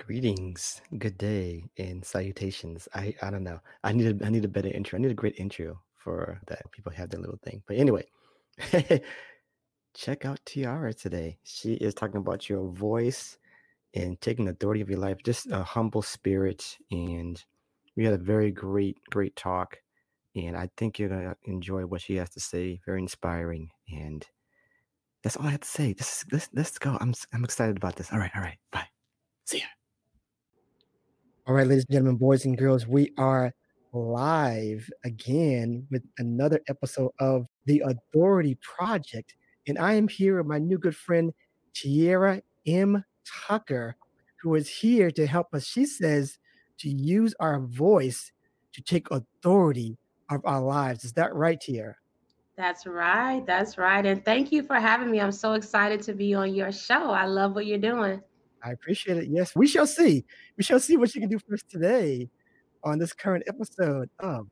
Greetings, good day, and salutations. I I don't know. I need a, I need a better intro. I need a great intro for that. People have their little thing. But anyway, check out Tiara today. She is talking about your voice and taking the authority of your life. Just a humble spirit, and we had a very great great talk. And I think you're gonna enjoy what she has to say. Very inspiring, and that's all I have to say. This is let's let's go. I'm I'm excited about this. All right, all right. Bye. See ya. All right, ladies and gentlemen, boys and girls, we are live again with another episode of the Authority Project. And I am here with my new good friend, Tiara M. Tucker, who is here to help us. She says to use our voice to take authority of our lives. Is that right, Tiara? That's right. That's right. And thank you for having me. I'm so excited to be on your show. I love what you're doing. I appreciate it. Yes, we shall see. We shall see what you can do for us today on this current episode of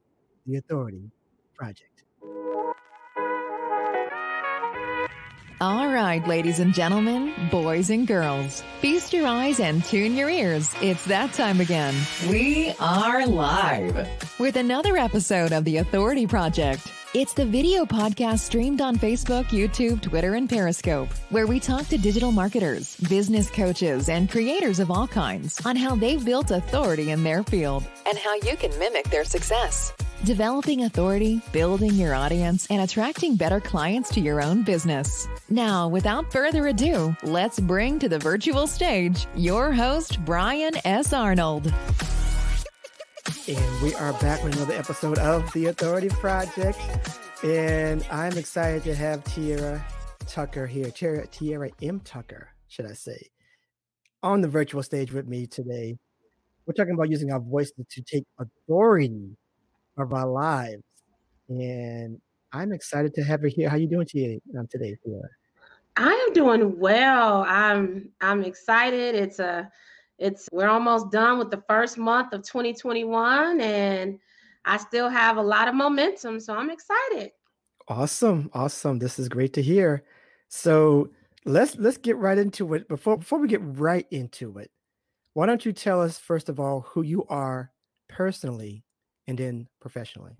the Authority Project. All right, ladies and gentlemen, boys and girls, feast your eyes and tune your ears. It's that time again. We are live with another episode of the Authority Project. It's the video podcast streamed on Facebook, YouTube, Twitter, and Periscope, where we talk to digital marketers, business coaches, and creators of all kinds on how they've built authority in their field and how you can mimic their success. Developing authority, building your audience, and attracting better clients to your own business. Now, without further ado, let's bring to the virtual stage your host, Brian S. Arnold. And we are back with another episode of the Authority Project. And I'm excited to have Tiara Tucker here, Tiara, Tiara M. Tucker, should I say, on the virtual stage with me today. We're talking about using our voices to take authority of our lives. And I'm excited to have her here. How are you doing today, um, today, Tiara? I am doing well. I'm I'm excited. It's a it's we're almost done with the first month of 2021 and I still have a lot of momentum, so I'm excited. Awesome. Awesome. This is great to hear. So, let's let's get right into it. Before before we get right into it, why don't you tell us first of all who you are personally and then professionally?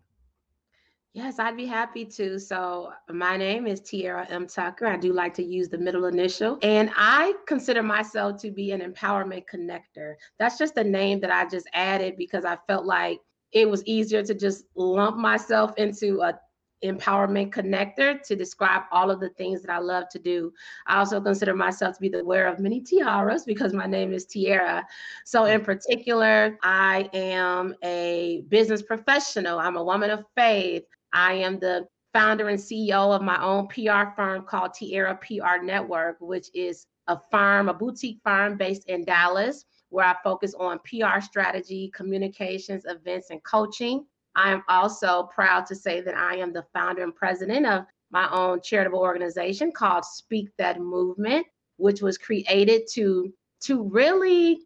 Yes, I'd be happy to. So, my name is Tiara M. Tucker. I do like to use the middle initial, and I consider myself to be an empowerment connector. That's just a name that I just added because I felt like it was easier to just lump myself into a empowerment connector to describe all of the things that I love to do. I also consider myself to be the wearer of many tiaras because my name is Tiara. So, in particular, I am a business professional, I'm a woman of faith, I am the founder and CEO of my own PR firm called Tiara PR Network, which is a firm, a boutique firm based in Dallas, where I focus on PR strategy, communications, events, and coaching. I am also proud to say that I am the founder and president of my own charitable organization called Speak That Movement, which was created to to really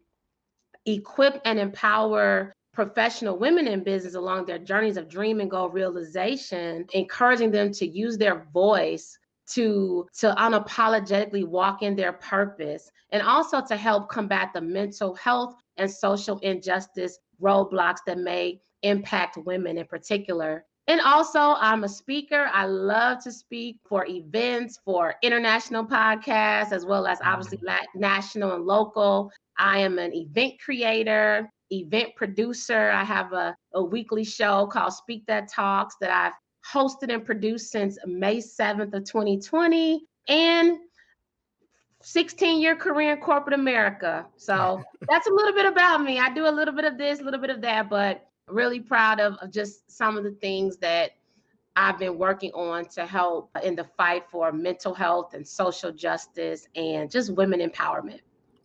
equip and empower professional women in business along their journeys of dream and goal realization, encouraging them to use their voice to to unapologetically walk in their purpose and also to help combat the mental health and social injustice roadblocks that may impact women in particular. And also, I'm a speaker. I love to speak for events, for international podcasts, as well as obviously mm-hmm. national and local. I am an event creator event producer. I have a, a weekly show called Speak That Talks that I've hosted and produced since May 7th of 2020. And 16 year career in corporate America. So that's a little bit about me. I do a little bit of this, a little bit of that, but really proud of, of just some of the things that I've been working on to help in the fight for mental health and social justice and just women empowerment.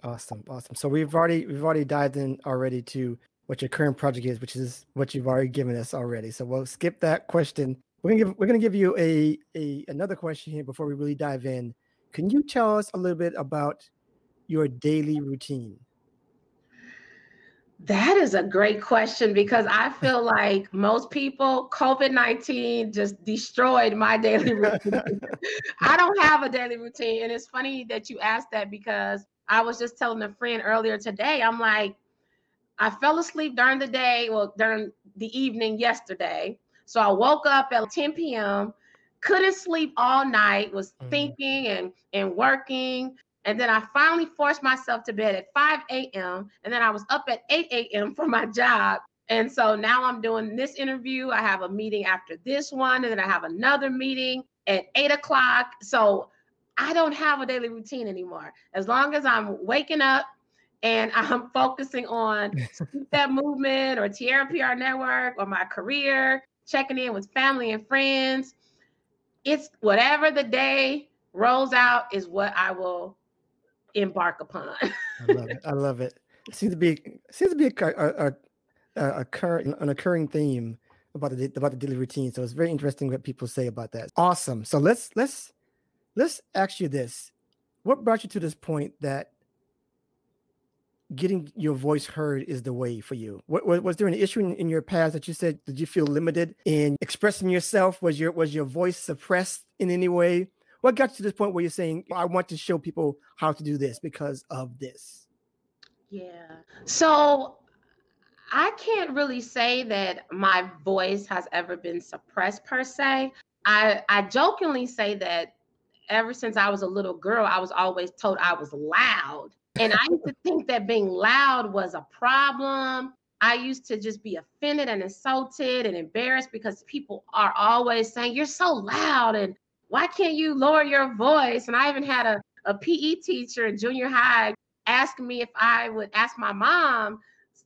Awesome, awesome. So we've already we've already dived in already to what your current project is, which is what you've already given us already. So we'll skip that question. We're gonna give we're gonna give you a a another question here before we really dive in. Can you tell us a little bit about your daily routine? That is a great question because I feel like most people, COVID 19 just destroyed my daily routine. I don't have a daily routine. And it's funny that you asked that because I was just telling a friend earlier today, I'm like, I fell asleep during the day, well, during the evening yesterday. So I woke up at 10 p.m., couldn't sleep all night, was mm-hmm. thinking and, and working. And then I finally forced myself to bed at 5 a.m. And then I was up at 8 a.m. for my job. And so now I'm doing this interview. I have a meeting after this one, and then I have another meeting at eight o'clock. So I don't have a daily routine anymore. As long as I'm waking up and I'm focusing on that movement or Tiara PR network or my career, checking in with family and friends. It's whatever the day rolls out is what I will embark upon. I love it. I love it. it seems to be seems to be a, a, a, a current an occurring theme about the about the daily routine. So it's very interesting what people say about that. Awesome. So let's let's let's ask you this: What brought you to this point that getting your voice heard is the way for you? What, was, there an issue in, in, your past that you said did you feel limited in expressing yourself? Was your was your voice suppressed in any way? What got you to this point where you're saying I want to show people how to do this because of this? Yeah. So I can't really say that my voice has ever been suppressed per se. I I jokingly say that ever since I was a little girl, I was always told I was loud. And I used to think that being loud was a problem. I used to just be offended and insulted and embarrassed because people are always saying, You're so loud and why can't you lower your voice? And I even had a, a PE teacher in junior high ask me if I would ask my mom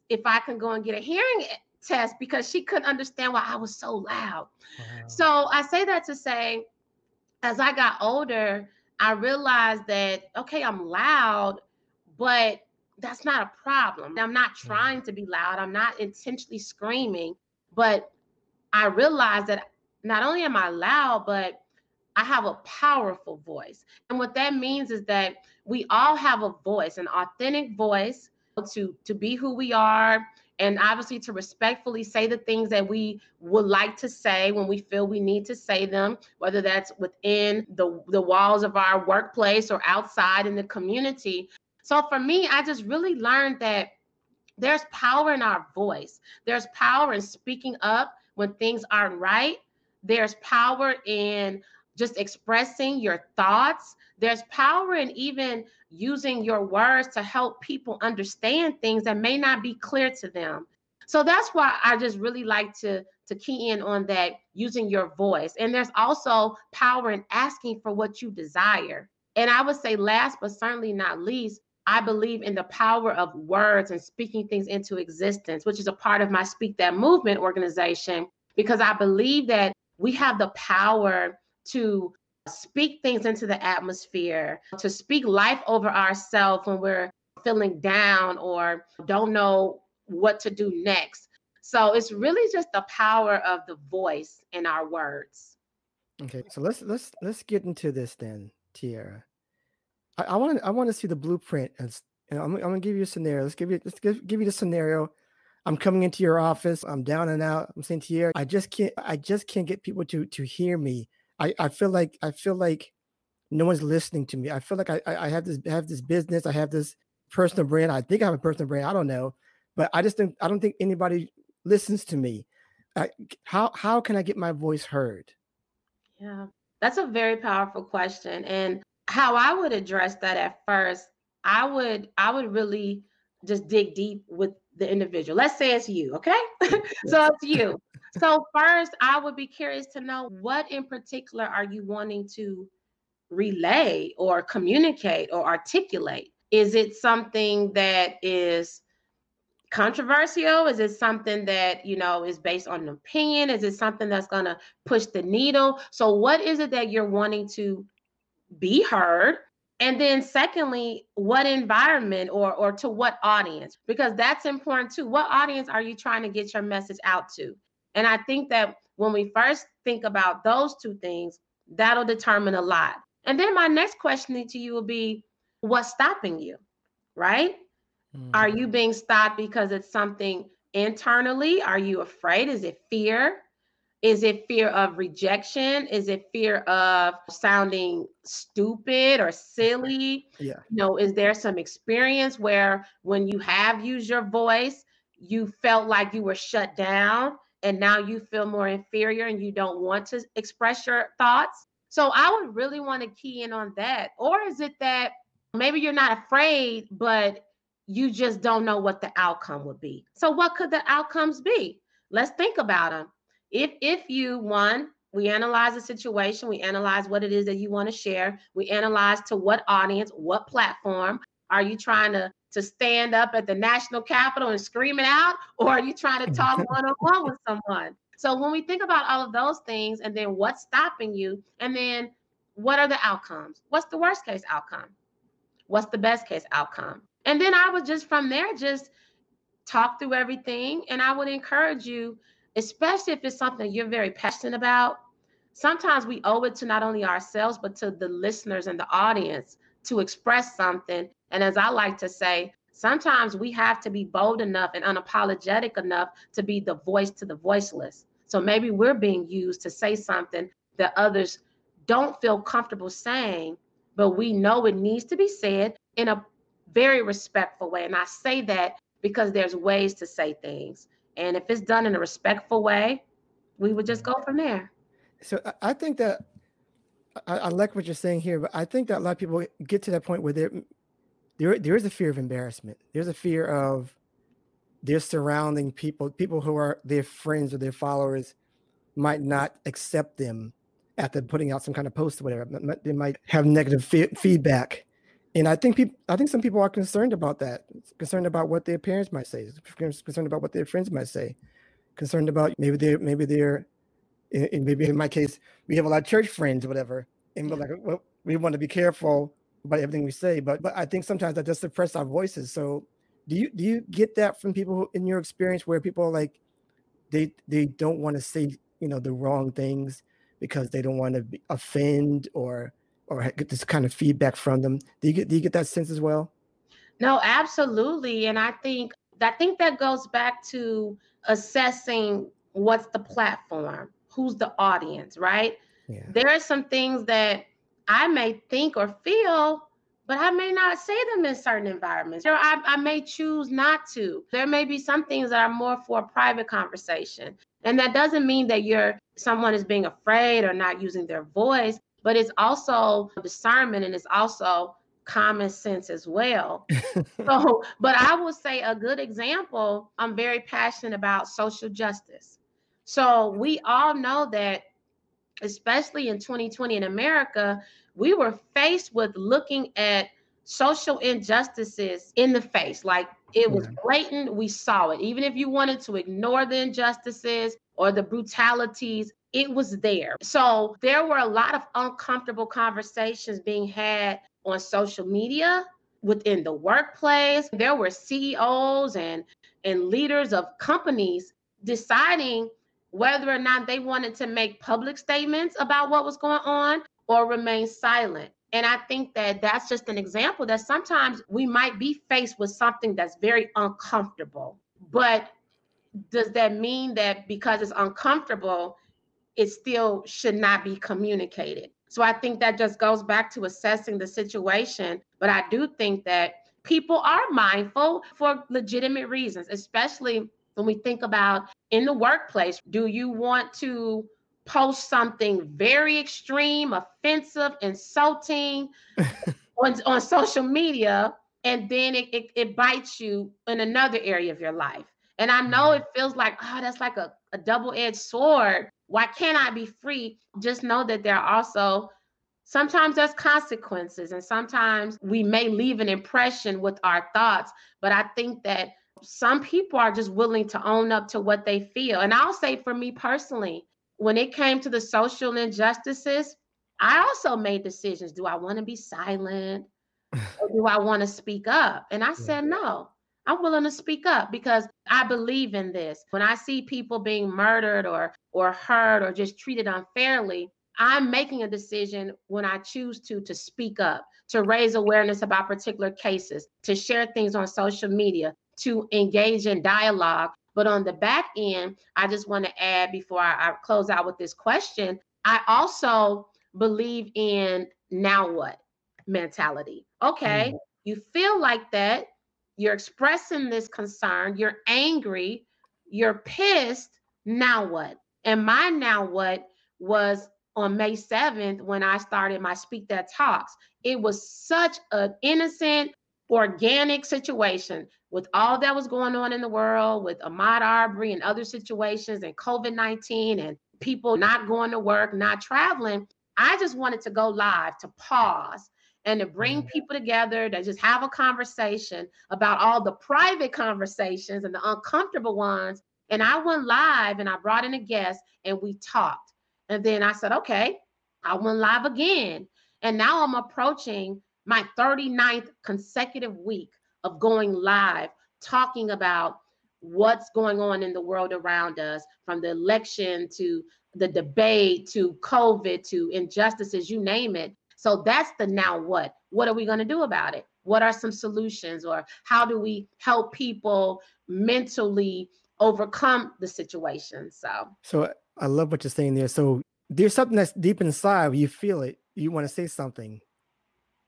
if I can go and get a hearing test because she couldn't understand why I was so loud. Wow. So I say that to say, as I got older, I realized that, okay, I'm loud, but that's not a problem. I'm not mm-hmm. trying to be loud. I'm not intentionally screaming, but I realized that not only am I loud, but I have a powerful voice. And what that means is that we all have a voice, an authentic voice to to be who we are and obviously to respectfully say the things that we would like to say when we feel we need to say them whether that's within the the walls of our workplace or outside in the community so for me, I just really learned that there's power in our voice. There's power in speaking up when things aren't right. There's power in just expressing your thoughts. There's power in even using your words to help people understand things that may not be clear to them. So that's why I just really like to to key in on that using your voice. And there's also power in asking for what you desire. And I would say last but certainly not least, I believe in the power of words and speaking things into existence, which is a part of my Speak That Movement organization, because I believe that we have the power to speak things into the atmosphere, to speak life over ourselves when we're feeling down or don't know what to do next. So it's really just the power of the voice in our words. Okay, so let's let's let's get into this then, Tiara. I want to I want to see the blueprint. You know, I'm, I'm gonna give you a scenario. Let's give you let's give, give you the scenario. I'm coming into your office. I'm down and out. I'm saying you, I just can't I just can't get people to to hear me. I I feel like I feel like no one's listening to me. I feel like I I have this have this business. I have this personal brand. I think I have a personal brand. I don't know, but I just think I don't think anybody listens to me. I, how how can I get my voice heard? Yeah, that's a very powerful question, and how I would address that at first, I would I would really just dig deep with the individual. Let's say it's you, okay? so it's you. So first, I would be curious to know what in particular are you wanting to relay or communicate or articulate? Is it something that is controversial? Is it something that, you know, is based on an opinion? Is it something that's going to push the needle? So what is it that you're wanting to be heard and then secondly what environment or or to what audience because that's important too what audience are you trying to get your message out to and i think that when we first think about those two things that'll determine a lot and then my next question to you will be what's stopping you right mm. are you being stopped because it's something internally are you afraid is it fear Is it fear of rejection? Is it fear of sounding stupid or silly? Yeah. You know, is there some experience where when you have used your voice, you felt like you were shut down and now you feel more inferior and you don't want to express your thoughts? So I would really want to key in on that. Or is it that maybe you're not afraid, but you just don't know what the outcome would be? So what could the outcomes be? Let's think about them if if you one we analyze the situation we analyze what it is that you want to share we analyze to what audience what platform are you trying to to stand up at the national capitol and scream it out? Or are you trying to talk one-on-one with someone? So when we think about all of those things and then what's stopping you and then what are the outcomes? What's the worst case outcome? What's the best case outcome? And then i would just from there just talk through everything. And i would encourage you especially if it's something you're very passionate about. Sometimes we owe it to not only ourselves, but to the listeners and the audience to express something. And as I like to say, sometimes we have to be bold enough and unapologetic enough to be the voice to the voiceless. So maybe we're being used to say something that others don't feel comfortable saying, but we know it needs to be said in a very respectful way. And I say that because there's ways to say things. And if it's done in a respectful way, we would just go from there. So I think that I, I, like what you're saying here, but I think that a lot of people get to that point where there there there is a fear of embarrassment. There's a fear of their surrounding people, people who are their friends or their followers, might not accept them after putting out some kind of post or whatever. They might have negative feedback and I think people, I think some people are concerned about that, concerned about what their parents might say, concerned about what their friends might say, concerned about maybe they're maybe they're, in, maybe in my case, we have a lot of church friends, or whatever, and we're like, well, we want to be careful about everything we say, but but I think sometimes that does suppress our voices. So, do you do you get that from people in your experience where people are like, they they don't want to say you know the wrong things because they don't want to offend or or get this kind of feedback from them. Do you get do you get that sense as well? No, absolutely. And I think I think that goes back to assessing what's the platform, who's the audience, right? Yeah. There are some things that I may think or feel, but I may not say them in certain environments. Or I, I may choose not to. There may be some things that are more for a private conversation. And that doesn't mean that you're someone is being afraid or not using their voice but it's also discernment and it's also common sense as well. so, but I will say a good example, I'm very passionate about social justice. So, we all know that especially in 2020 in America, we were faced with looking at social injustices in the face. Like it was blatant, we saw it. Even if you wanted to ignore the injustices or the brutalities, it was there. So there were a lot of uncomfortable conversations being had on social media within the workplace. There were CEOs and and leaders of companies deciding whether or not they wanted to make public statements about what was going on or remain silent. And I think that that's just an example that sometimes we might be faced with something that's very uncomfortable. But does that mean that because it's uncomfortable, it still should not be communicated. So I think that just goes back to assessing the situation. But I do think that people are mindful for legitimate reasons, especially when we think about in the workplace. Do you want to post something very extreme, offensive, insulting on, on social media, and then it, it, it bites you in another area of your life? And I know mm-hmm. it feels like, oh, that's like a, a double edged sword why can't I be free? Just know that there are also sometimes there's consequences, and sometimes we may leave an impression with our thoughts. But I think that some people are just willing to own up to what they feel. And I'll say for me personally, when it came to the social injustices, I also made decisions. Do I want to be silent? or do I want to speak up? And I said no. I'm willing to speak up because I believe in this. When I see people being murdered or or hurt or just treated unfairly, I'm making a decision when I choose to to speak up, to raise awareness about particular cases, to share things on social media, to engage in dialogue But on the back end, I just want to add before I, I close out with this question, I also believe in now what mentality. Okay, mm-hmm. you feel like that, you're expressing this concern, you're angry, you're pissed. Now what? And my now what was on May 7th when I started my Speak That Talks. It was such an innocent, organic situation with all that was going on in the world with Ahmaud Arbery and other situations and COVID 19 and people not going to work, not traveling. I just wanted to go live to pause and to bring mm-hmm. people together to just have a conversation about all the private conversations and the uncomfortable ones. And I went live and I brought in a guest and we talked. And then I said, okay, I went live again. And now I'm approaching my 39th consecutive week of going live, talking about what's going on in the world around us from the election to the debate to COVID to injustices, you name it. So that's the now what? What are we going to do about it? What are some solutions or how do we help people mentally overcome the situation? So, so I love what you're saying there. So there's something that's deep inside. You feel it. You want to say something.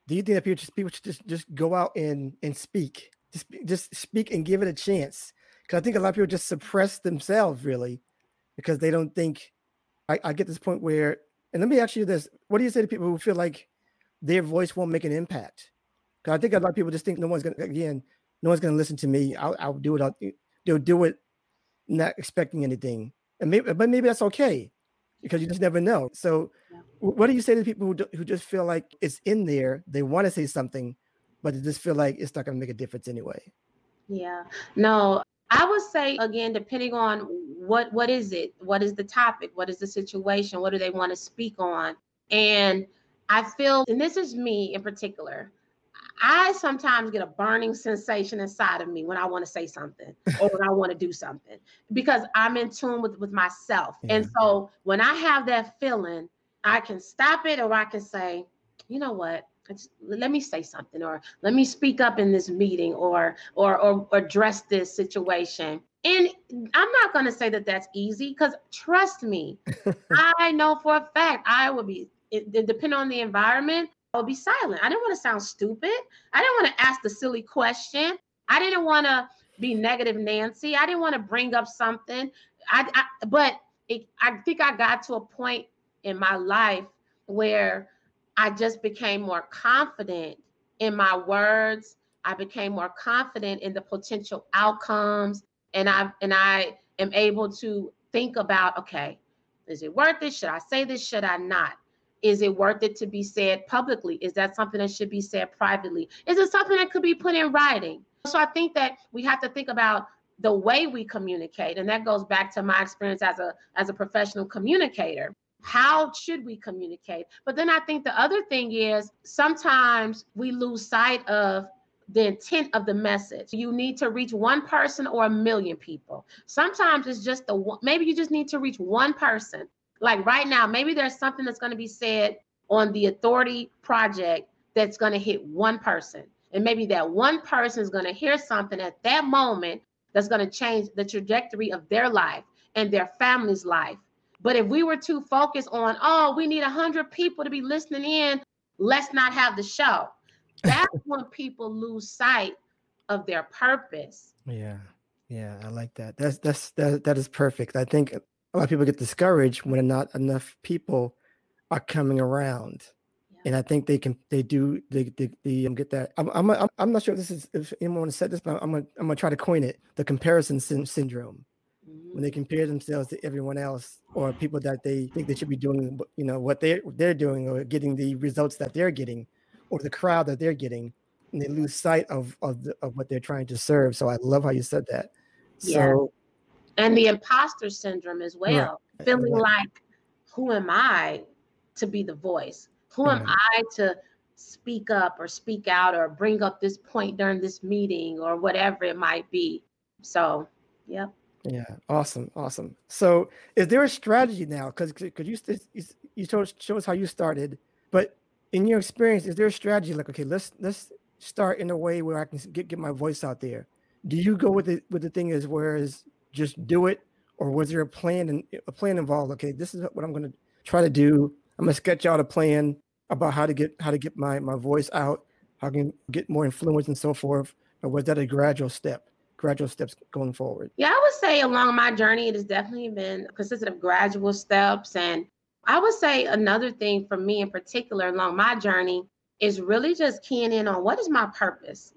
Do you think that people just people should just just go out and and speak, just just speak and give it a chance? Because I think a lot of people just suppress themselves really, because they don't think. I, I get this point where, and let me ask you this: What do you say to people who feel like their voice won't make an impact? Because I think a lot of people just think no one's gonna again, no one's gonna listen to me. I'll, I'll do it. I'll, they'll do it, not expecting anything, and maybe, but maybe that's okay because you just never know. So, yeah. what do you say to people who, do, who just feel like it's in there? They want to say something, but they just feel like it's not going to make a difference anyway. Yeah. No, I would say again, depending on what what is it, what is the topic, what is the situation, what do they want to speak on, and I feel, and this is me in particular. I sometimes get a burning sensation inside of me when I want to say something or when I want to do something because I'm in tune with, with myself. Yeah. And so when I have that feeling, I can stop it or I can say, you know what? let me say something or let me speak up in this meeting or or or, address this situation and i'm not going to say that that's easy because trust me i know for a fact i would be it, it depend on the environment would be silent. I didn't want to sound stupid. I didn't want to ask the silly question. I didn't want to be negative Nancy. I didn't want to bring up something. I, I but it, I think I got to a point in my life where I just became more confident in my words. I became more confident in the potential outcomes, and I and I am able to think about okay, is it worth it? Should I say this? Should I not? Is it worth it to be said publicly? Is that something that should be said privately? Is it something that could be put in writing? So I think that we have to think about the way we communicate and that goes back to my experience as a as a professional communicator how should we communicate but then i think the other thing is sometimes we lose sight of the intent of the message you need to reach one person or a million people sometimes it's just the one maybe you just need to reach one person like right now, maybe there's something that's going to be said on the authority project that's going to hit one person. And maybe that one person is going to hear something at that moment that's going to change the trajectory of their life and their family's life. But if we were too focused on, oh, we need 100 people to be listening in, let's not have the show. That's when people lose sight of their purpose. Yeah. Yeah, I like that. That's that's that that is perfect. I think a lot of people get discouraged when not enough people are coming around. Yeah. And I think they can, they do, they, they, they um, get that. I'm, I'm, I'm, I'm not sure if this is, if anyone said this, but I'm gonna, I'm gonna try to coin it the comparison sy- syndrome. Mm-hmm. When they mm. compare themselves to everyone else or people that they think they should be doing, you know, what they're, they're doing or getting the results that they're getting or the crowd that they're getting, and they lose sight of, of, the, of what they're trying to serve. So I love how you said that. Yeah. So and the imposter syndrome as well right. feeling like who am i to be the voice? Who am i to speak up or speak out or bring up this point during this meeting or whatever it might be? So yeah yeah awesome awesome. So is there a strategy now? Because because you you told show us how you started but in your experience is there a strategy like okay let's let's start in a way where i can get, get my voice out there? Do you go with it with the thing is whereas just do it, or was there a plan and a plan involved? Okay, this is what I'm going to try to do. I'm going to sketch out a plan about how to get how to get my my voice out, how I can get more influence and so forth. Or was that a gradual step? Gradual steps going forward. Yeah, I would say along my journey, it has definitely been consistent of gradual steps. And I would say another thing for me in particular along my journey is really just keying in on what is my purpose?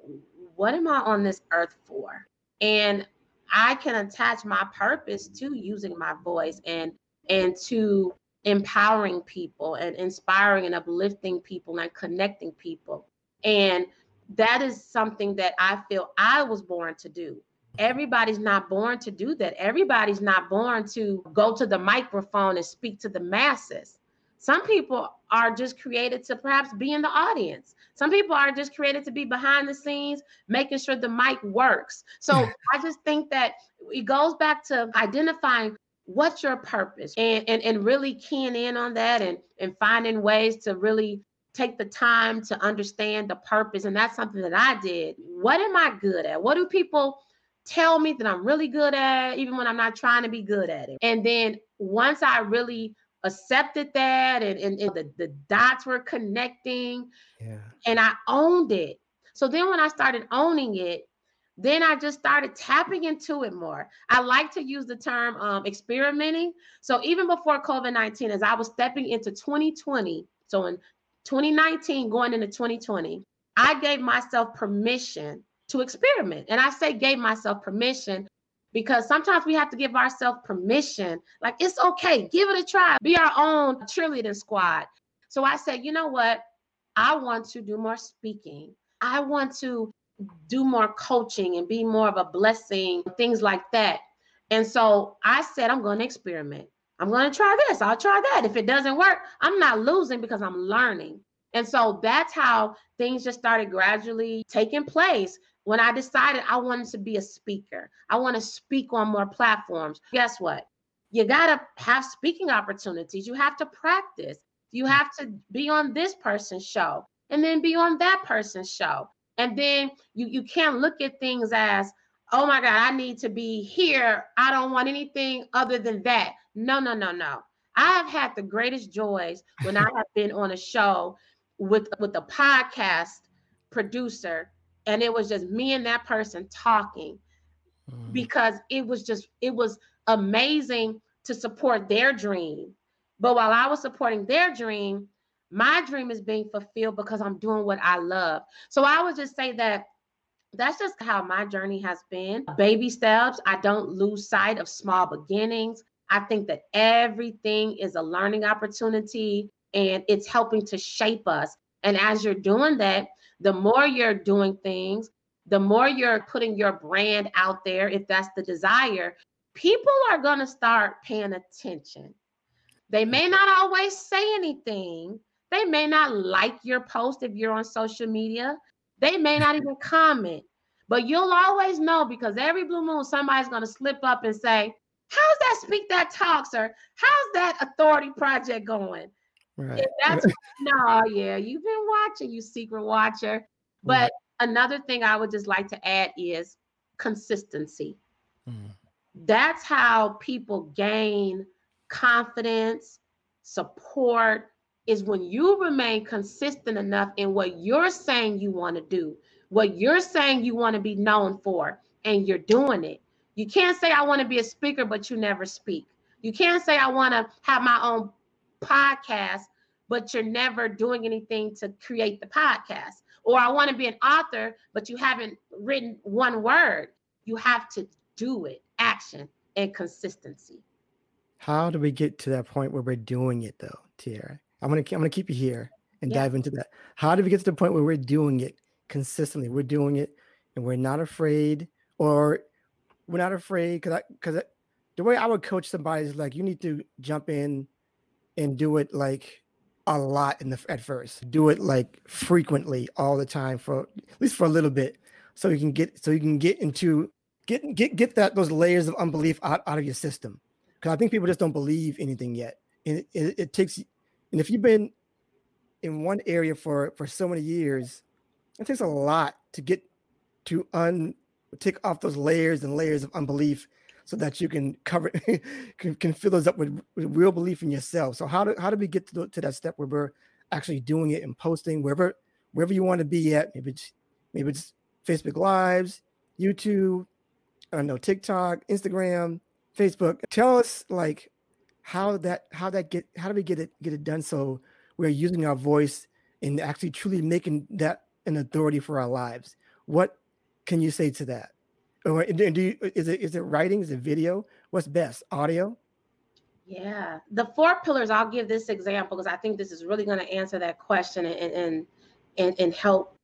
What am I on this earth for? And I can attach my purpose to using my voice and and to empowering people and inspiring and uplifting people and connecting people. And that is something that I feel I was born to do. Everybody's not born to do that. Everybody's not born to go to the microphone and speak to the masses. Some people are just created to perhaps be in the audience. Some people are just created to be behind the scenes, making sure the mic works. So I just think that it goes back to identifying what's your purpose and, and, and really keying in on that and, and finding ways to really take the time to understand the purpose. And that's something that I did. What am I good at? What do people tell me that I'm really good at, even when I'm not trying to be good at it? And then once I really accepted that and, and, and the, the dots were connecting yeah. and I owned it. So then when I started owning it, then I just started tapping into it more. I like to use the term um, experimenting. So even before COVID 19, as I was stepping into 2020, so in 2019, going into 2020, I gave myself permission to experiment. And I say gave myself permission because sometimes we have to give ourselves permission. Like, it's okay, give it a try, be our own cheerleading squad. So I said, you know what? I want to do more speaking. I want to do more coaching and be more of a blessing, things like that. And so I said, I'm going to experiment. I'm going to try this. I'll try that. If it doesn't work, I'm not losing because I'm learning. And so that's how things just started gradually taking place when I decided I wanted to be a speaker, I want to speak on more platforms. Guess what? You got to have speaking opportunities. You have to practice. You have to be on this person's show and then be on that person's show. And then you, you can't look at things as, oh my God, I need to be here. I don't want anything other than that. No, no, no, no. I have had the greatest joys when I have been on a show with with a podcast producer and it was just me and that person talking mm. because it was just it was amazing to support their dream. But while i was supporting their dream my dream is being fulfilled because i'm doing what i love. So i would just say that that's just how my journey has been. Baby steps i don't lose sight of small beginnings. I think that everything is a learning opportunity and it's helping to shape us. And as you're doing that the more you're doing things, the more you're putting your brand out there, if that's the desire, people are going to start paying attention. They may not always say anything. They may not like your post if you're on social media. They may not even comment, but you'll always know because every blue moon, somebody's going to slip up and say, How's that Speak That Talk, sir? How's that authority project going? Right. that's no, yeah, you've been watching, you secret watcher. But right. another thing I would just like to add is consistency. Mm. That's how people gain confidence, support, is when you remain consistent enough in what you're saying you want to do, what you're saying you want to be known for, and you're doing it. You can't say, I want to be a speaker, but you never speak. You can't say, I want to have my own podcast, but you're never doing anything to create the podcast. Or I want to be an author, but you haven't written one word. You have to do it, action and consistency. How do we get to that point where we're doing it though, Tiara? I'm gonna I'm gonna keep you here and yeah. dive into that. How do we get to the point where we're doing it consistently? We're doing it and we're not afraid, or we're not afraid because I because the way I would coach somebody is like you need to jump in and do it like a lot in the at first. Do it like frequently all the time for at least for a little bit, so you can get so you can get into get get get that those layers of unbelief out, out of your system. Because I think people just don't believe anything yet, and it, it, it takes. And if you've been in one area for for so many years, it takes a lot to get to un take off those layers and layers of unbelief so that you can cover can, can fill those up with, with, real belief in yourself. So how do how do we get to, the, to that step where we're actually doing it and posting wherever wherever you want to be at? Maybe it's maybe it's Facebook Lives, YouTube, I don't know, TikTok, Instagram, Facebook. Tell us like how that how that get how do we get it get it done so we're using our voice and actually truly making that an authority for our lives. What can you say to that? Or do you, uh, is it is it writing? Is it video? What's best? Audio? Yeah, the four pillars. I'll give this example because I think this is really going to answer that question and and and, and help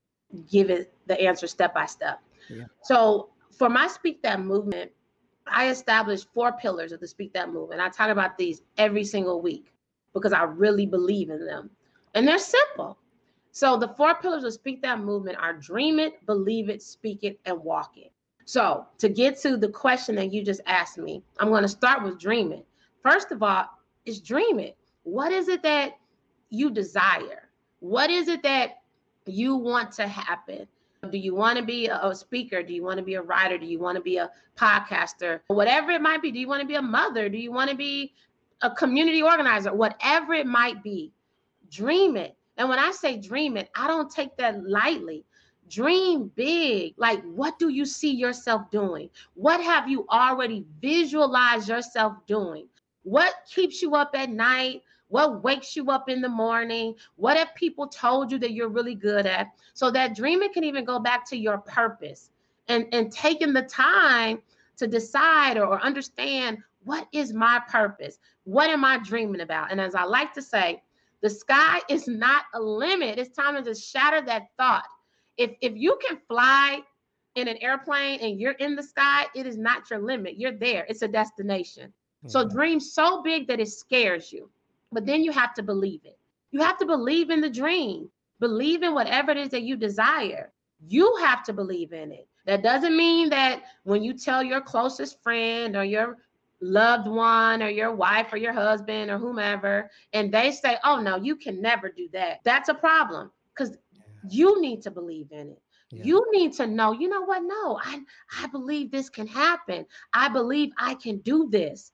give it the answer step by step. Yeah. So for my Speak That movement, I established four pillars of the Speak That movement. I talk about these every single week because I really believe in them. And they're simple. So the four pillars of Speak That movement are dream it, believe it, speak it, and walk it. So to get to the question that you just asked me, I'm going to start with dreaming. First of all, is dreaming. What is it that you desire? What is it that you want to happen? Do you want to be a speaker? Do you want to be a writer? Do you want to be a podcaster? Whatever it might be. Do you want to be a mother? Do you want to be a community organizer? Whatever it might be, dream it. And when I say dream it, I don't take that lightly. Dream big. Like, what do you see yourself doing? What have you already visualized yourself doing? What keeps you up at night? What wakes you up in the morning? What have people told you that you're really good at? So that dreaming can even go back to your purpose and, and taking the time to decide or, or understand what is my purpose? What am I dreaming about? And as I like to say, the sky is not a limit. It's time to just shatter that thought. If if you can fly in an airplane and you're in the sky, it is not your limit. You're there. It's a destination. Mm-hmm. So dream so big that it scares you. But then you have to believe it. You have to believe in the dream, believe in whatever it is that you desire. You have to believe in it. That doesn't mean that when you tell your closest friend or your loved one or your wife or your husband or whomever, and they say, oh, no, you can never do that. That's a problem because. You need to believe in it. Yeah. You need to know, you know what? No, I, I believe this can happen. I believe I can do this.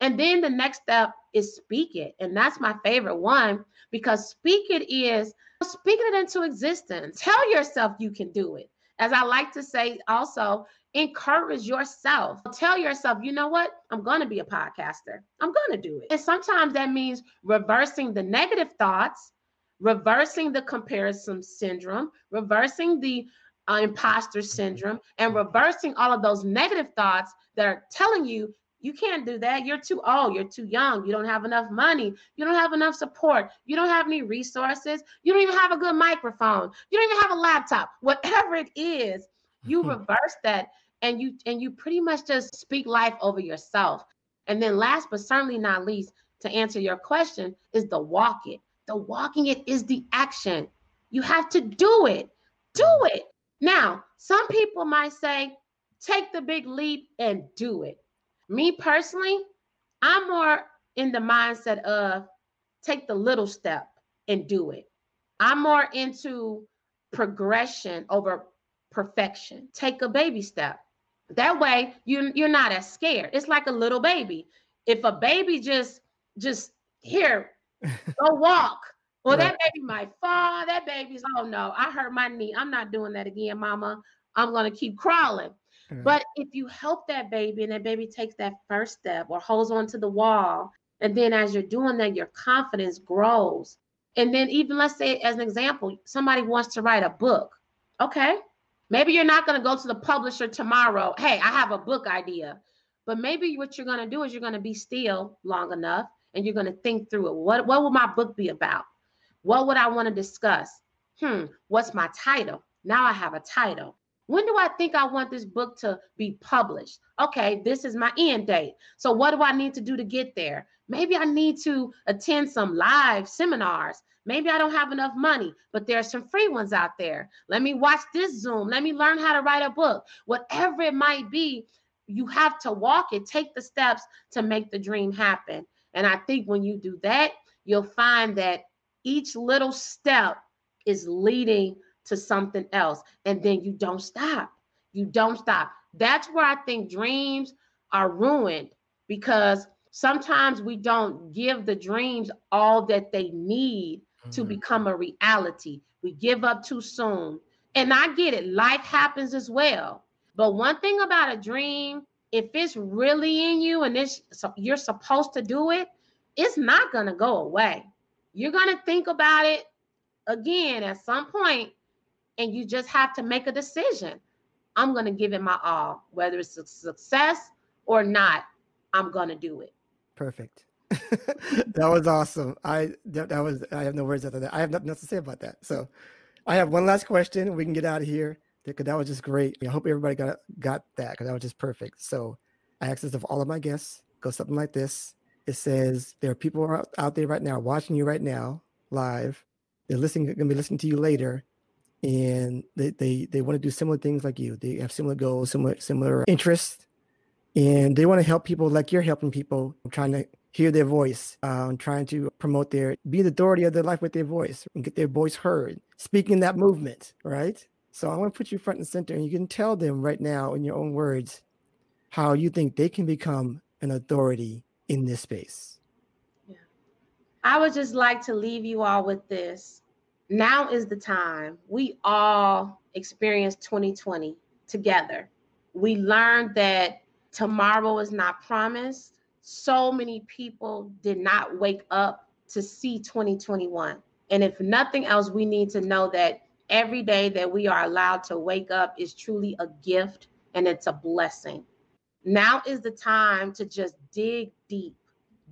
And then the next step is speak it. And that's my favorite one because speak it is speaking it into existence. Tell yourself you can do it. As I like to say, also encourage yourself. Tell yourself, you know what? I'm going to be a podcaster. I'm going to do it. And sometimes that means reversing the negative thoughts, reversing the comparison syndrome, reversing the uh, imposter syndrome, and reversing all of those negative thoughts that are telling you you can't do that. You're too old. You're too young. You don't have enough money. You don't have enough support. You don't have any resources. You don't even have a good microphone. You don't even have a laptop. Whatever it is, you reverse that and you and you pretty much just speak life over yourself. And then last but certainly not least, to answer your question, is the walk it. The walking it is the action. You have to do it. Do mm. it. Now, some people might say, take the big leap and do it. Me personally, I'm more in the mindset of take the little step and do it. I'm more into progression over perfection. Take a baby step. That way you you're not as scared. It's like a little baby. If a baby just just here go walk, well, right. that baby might fall. That baby's oh no, I hurt my knee. I'm not doing that again, mama. I'm gonna keep crawling. But if you help that baby and that baby takes that first step or holds onto the wall, and then as you're doing that, your confidence grows. And then, even let's say, as an example, somebody wants to write a book. Okay. Maybe you're not going to go to the publisher tomorrow. Hey, I have a book idea. But maybe what you're going to do is you're going to be still long enough and you're going to think through it. What, what will my book be about? What would I want to discuss? Hmm, what's my title? Now I have a title. When do I think I want this book to be published? Okay, this is my end date. So, what do I need to do to get there? Maybe I need to attend some live seminars. Maybe I don't have enough money, but there are some free ones out there. Let me watch this Zoom. Let me learn how to write a book. Whatever it might be, you have to walk it, take the steps to make the dream happen. And I think when you do that, you'll find that each little step is leading to something else. And then you don't stop. You don't stop. That's where I think dreams are ruined because sometimes we don't give the dreams all that they need mm-hmm. to become a reality. We give up too soon. And I get it, life happens as well. But one thing about a dream, if it's really in you and it's you're supposed to do it, it's not to go away. You're to think about it again at some point and you just have to make a decision. I'm to give it my all, whether it's a success or not. I'm to do it. Perfect. that was awesome. I that, that, was I have no words after that. I have nothing else to say about that. So I have one last question. We can get out of here because that was just great. I hope everybody got got that because that was just perfect. So I ask this of all of my guests. Go something like this. It says there are people out there right now watching you right now live. They're listening. Going to be listening to you later, and they they they want to do similar things like you. They have similar goals, similar similar interests and they want to help people like you're helping people trying to hear their voice um, trying to promote their be the authority of their life with their voice and get their voice heard speaking that movement right so i want to put you front and center and you can tell them right now in your own words how you think they can become an authority in this space yeah. i would just like to leave you all with this now is the time we all experienced 2020 together we learned that Tomorrow is not promised. So many people did not wake up to see 2021. And if nothing else, we need to know that every day that we are allowed to wake up is truly a gift and it's a blessing. Now is the time to just dig deep,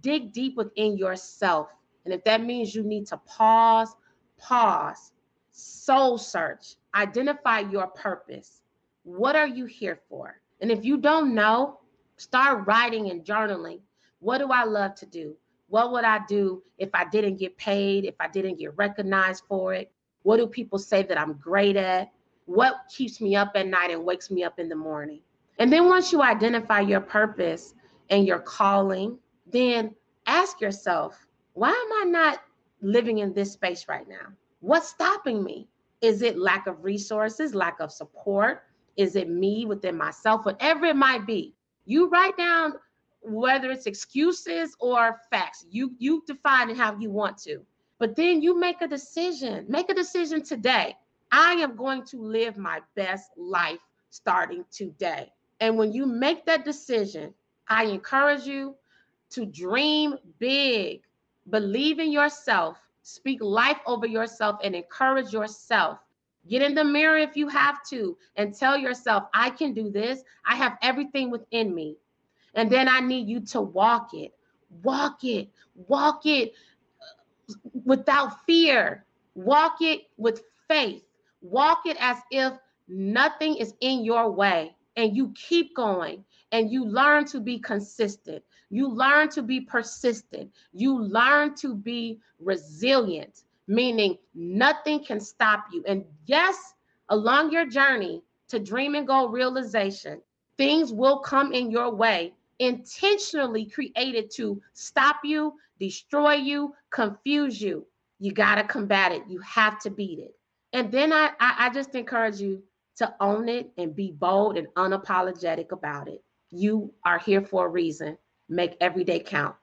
dig deep within yourself. And if that means you need to pause, pause, soul search, identify your purpose. What are you here for? And if you don't know, start writing and journaling. What do I love to do? What would I do if I didn't get paid, if I didn't get recognized for it? What do people say that I'm great at? What keeps me up at night and wakes me up in the morning? And then once you identify your purpose and your calling, then ask yourself, why am I not living in this space right now? What's stopping me? Is it lack of resources, lack of support? Is it me within myself? Whatever it might be, you write down whether it's excuses or facts. You you define it how you want to. But then you make a decision. Make a decision today. I am going to live my best life starting today. And when you make that decision, I encourage you to dream big, believe in yourself, speak life over yourself, and encourage yourself Get in the mirror if you have to and tell yourself, I can do this. I have everything within me. And then I need you to walk it, walk it, walk it without fear, walk it with faith, walk it as if nothing is in your way. And you keep going and you learn to be consistent. You learn to be persistent. You learn to be resilient meaning nothing can stop you. And yes, along your journey to dream and goal realization, things will come in your way intentionally created to stop you, destroy you, confuse you. You got to combat it. You have to beat it. And then I, I, I just encourage you to own it and be bold and unapologetic about it. You are here for a reason. Make every day count.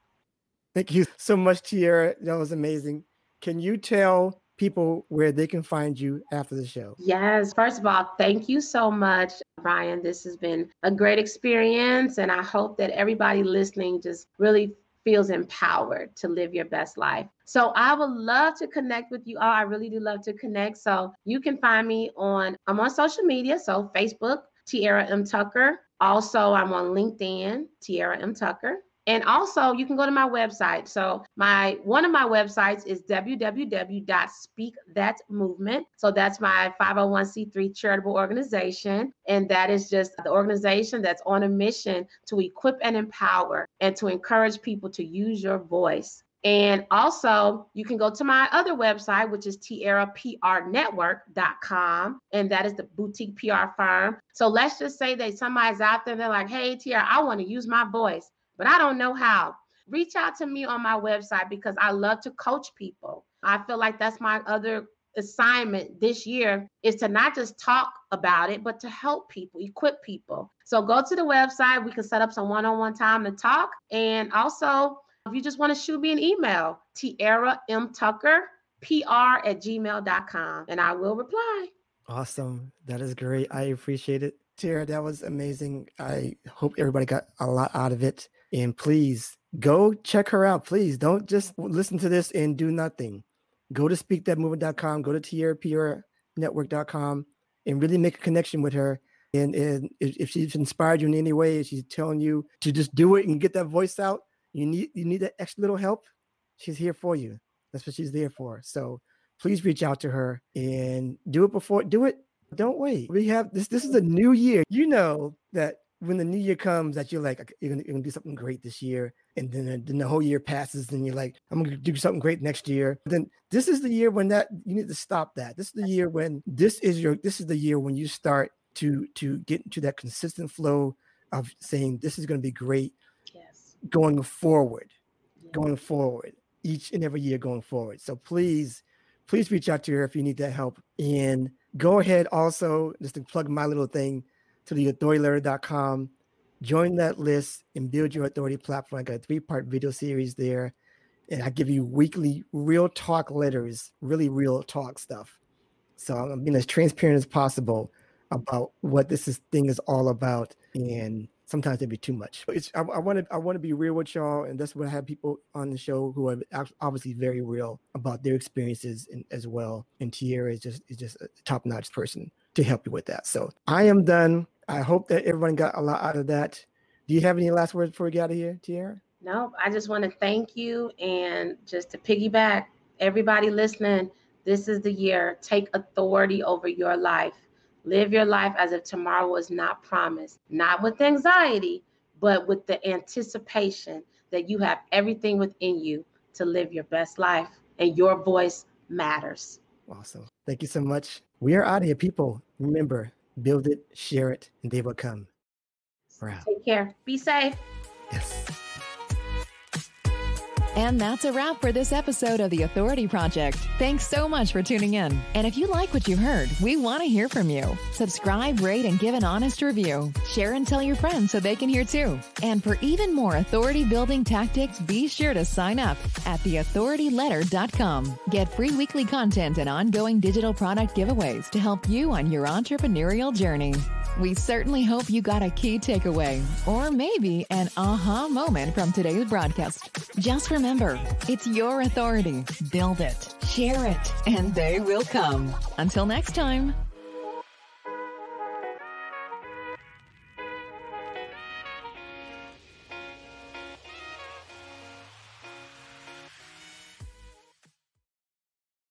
Thank you so much, Tiara. That was amazing. Can you tell people where they can find you after the show? Yes. First of all, thank you so much, Brian. This has been a great experience. And I hope that everybody listening just really feels empowered to live your best life. So I would love to connect with you all. I really do love to connect. So you can find me on, I'm on social media. So Facebook, Tiara M. Tucker. Also, I'm on LinkedIn, Tiara M. Tucker. And also, you can go to my website. So, my one of my websites is www.speakthatmovement. So, that's my 501c3 charitable organization. And that is just the organization that's on a mission to equip and empower and to encourage people to use your voice. And also, you can go to my other website, which is tiaraprnetwork.com. And that is the boutique PR firm. So let's just say that somebody's out there, they're like, hey, Tiara, I want to use my voice but I don't know how. Reach out to me on my website because I love to coach people. I feel like that's my other assignment this year is to not just talk about it, but to help people, equip people. So go to the website. We can set up some one on one time to talk. And also, if you just want to shoot me an email, Tiara M. Tucker, PR at gmail.com, and I will reply. Awesome. That is great. I appreciate it. Tiara, that was amazing. I hope everybody got a lot out of it. And please go check her out. Please don't just listen to this and do nothing. Go to speakthatmovement.com, go to tiaraprnetwork.com and really make a connection with her. And, and if she's inspired you in any way, she's telling you to just do it and get that voice out, you need you need that extra little help, she's here for you. That's what she's there for. So please reach out to her and do it before do it. Don't wait. We have this. This is a new year. You know that when the new year comes, that you're like you're gonna, you're gonna do something great this year, and then then the whole year passes, and you're like I'm gonna do something great next year. Then this is the year when that you need to stop that. This is the year when this is your this is the year when you start to to get into that consistent flow of saying this is going to be great Yes. going forward Yeah. going forward each and every year going forward so please please reach out to her if you need that help and go ahead also just to plug my little thing to the authorityletter.com join that list and build your authority platform. I got a three part video series there and i give you weekly real talk letters really real talk stuff. So i'm being as transparent as possible about what this is, thing is all about and sometimes it'd be too much. It's i want to i want to be real with y'all and that's what i have people on the show who are obviously very real about their experiences as well. And Tiara is just is just a top-notch person to help you with that so i am done i hope that everyone got a lot out of that do you have any last words before we get out of here Tiara? No, I just want to thank you and just to piggyback everybody listening, this is the year. Take authority over your life. Live your life as if tomorrow was not promised, not with anxiety, but with the anticipation that you have everything within you to live your best life and your voice matters. awesome thank you so much we are out of here people remember build it share it and they will come Take care. Be safe. yes And that's a wrap for this episode of The Authority Project. Thanks so much for tuning in. And if you like what you heard, we want to hear from you. Subscribe, rate, and give an honest review. Share and tell your friends so they can hear too. And for even more authority building tactics, be sure to sign up at theauthorityletter.com. Get free weekly content and ongoing digital product giveaways to help you on your entrepreneurial journey. We certainly hope you got a key takeaway or maybe an aha moment from today's broadcast. Just remember, it's your authority. Build it, share it, and they will come. Until next time.